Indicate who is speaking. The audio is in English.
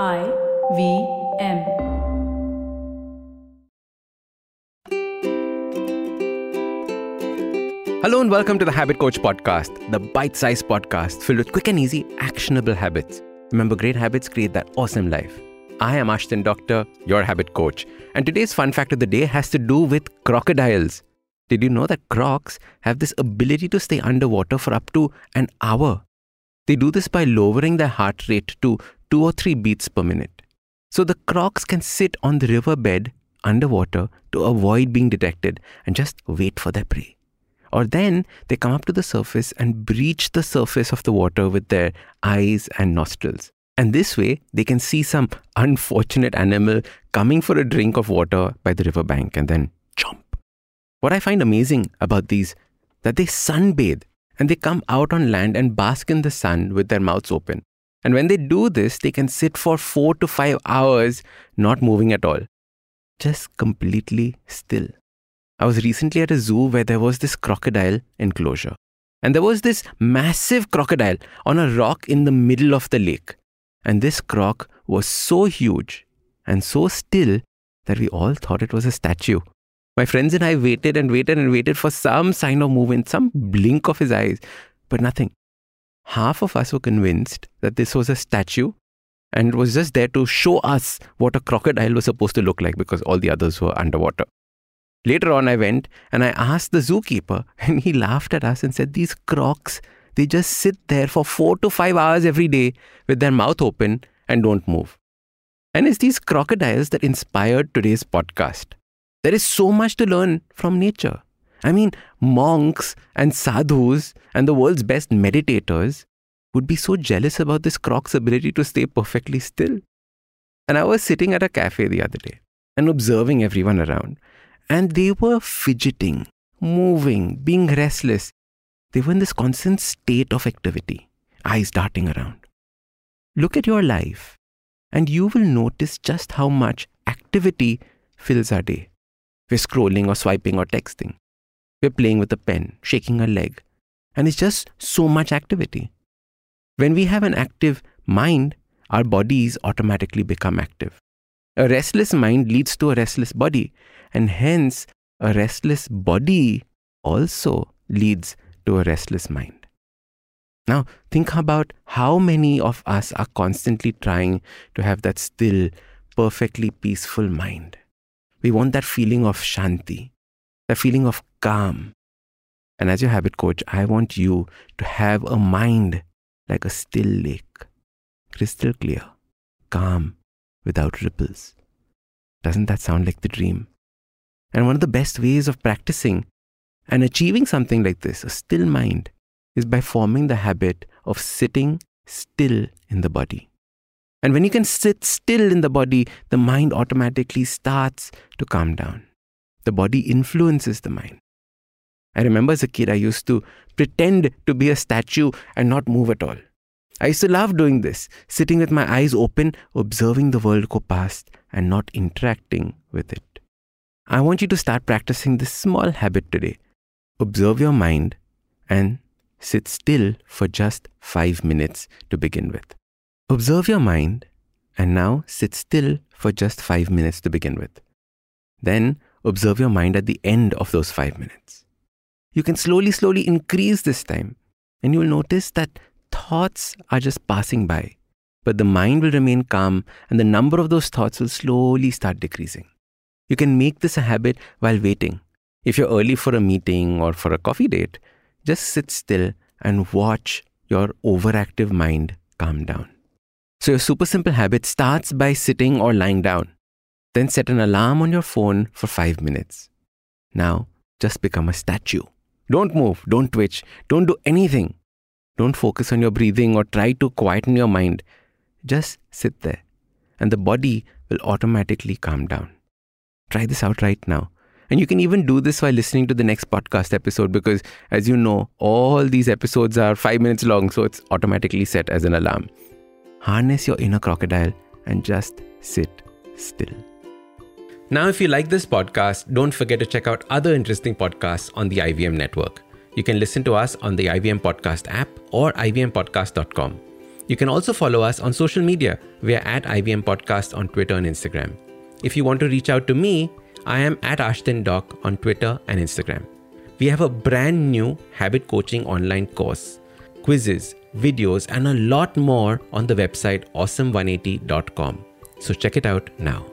Speaker 1: I V M.
Speaker 2: Hello and welcome to the Habit Coach Podcast, the bite sized podcast filled with quick and easy, actionable habits. Remember, great habits create that awesome life. I am Ashdin Doctor, your habit coach, and today's fun fact of the day has to do with crocodiles. Did you know that crocs have this ability to stay underwater for up to an hour? They do this by lowering their heart rate to two or three beats per minute. So the crocs can sit on the riverbed underwater to avoid being detected and just wait for their prey. Or then they come up to the surface and breach the surface of the water with their eyes and nostrils. And this way, they can see some unfortunate animal coming for a drink of water by the riverbank and then jump. What I find amazing about these that they sunbathe and they come out on land and bask in the sun with their mouths open. And when they do this, they can sit for 4 to 5 hours not moving at all. Just completely still. I was recently at a zoo where there was this crocodile enclosure. And there was this massive crocodile on a rock in the middle of the lake. And this croc was so huge and so still that we all thought it was a statue. My friends and I waited and waited and waited for some sign of movement, some blink of his eyes, but nothing. Half of us were convinced that this was a statue and it was just there to show us what a crocodile was supposed to look like because all the others were underwater. Later on, I went and I asked the zookeeper, and he laughed at us and said, These crocs, they just sit there for four to five hours every day with their mouth open and don't move. And it's these crocodiles that inspired today's podcast. There is so much to learn from nature. I mean, monks and sadhus and the world's best meditators would be so jealous about this croc's ability to stay perfectly still. And I was sitting at a cafe the other day and observing everyone around and they were fidgeting, moving, being restless. They were in this constant state of activity, eyes darting around. Look at your life, and you will notice just how much activity fills our day. We're scrolling or swiping or texting. We're playing with a pen, shaking a leg, and it's just so much activity. When we have an active mind, our bodies automatically become active. A restless mind leads to a restless body, and hence a restless body also leads to a restless mind. Now, think about how many of us are constantly trying to have that still, perfectly peaceful mind. We want that feeling of shanti, that feeling of calm. And as your habit coach, I want you to have a mind like a still lake, crystal clear, calm, without ripples. Doesn't that sound like the dream? And one of the best ways of practicing and achieving something like this, a still mind, is by forming the habit of sitting still in the body. And when you can sit still in the body, the mind automatically starts to calm down. The body influences the mind. I remember as a kid, I used to pretend to be a statue and not move at all. I used to love doing this, sitting with my eyes open, observing the world go past and not interacting with it. I want you to start practicing this small habit today. Observe your mind and sit still for just five minutes to begin with. Observe your mind and now sit still for just five minutes to begin with. Then observe your mind at the end of those five minutes. You can slowly, slowly increase this time and you'll notice that thoughts are just passing by, but the mind will remain calm and the number of those thoughts will slowly start decreasing. You can make this a habit while waiting. If you're early for a meeting or for a coffee date, just sit still and watch your overactive mind calm down. So, your super simple habit starts by sitting or lying down. Then set an alarm on your phone for five minutes. Now, just become a statue. Don't move, don't twitch, don't do anything. Don't focus on your breathing or try to quieten your mind. Just sit there, and the body will automatically calm down. Try this out right now. And you can even do this while listening to the next podcast episode because, as you know, all these episodes are five minutes long, so it's automatically set as an alarm. Harness your inner crocodile and just sit still. Now, if you like this podcast, don't forget to check out other interesting podcasts on the IVM network. You can listen to us on the IVM Podcast app or ivmpodcast.com. You can also follow us on social media. We are at IVM Podcast on Twitter and Instagram. If you want to reach out to me, I am at Ashdin Doc on Twitter and Instagram. We have a brand new habit coaching online course, quizzes, videos, and a lot more on the website awesome180.com. So check it out now.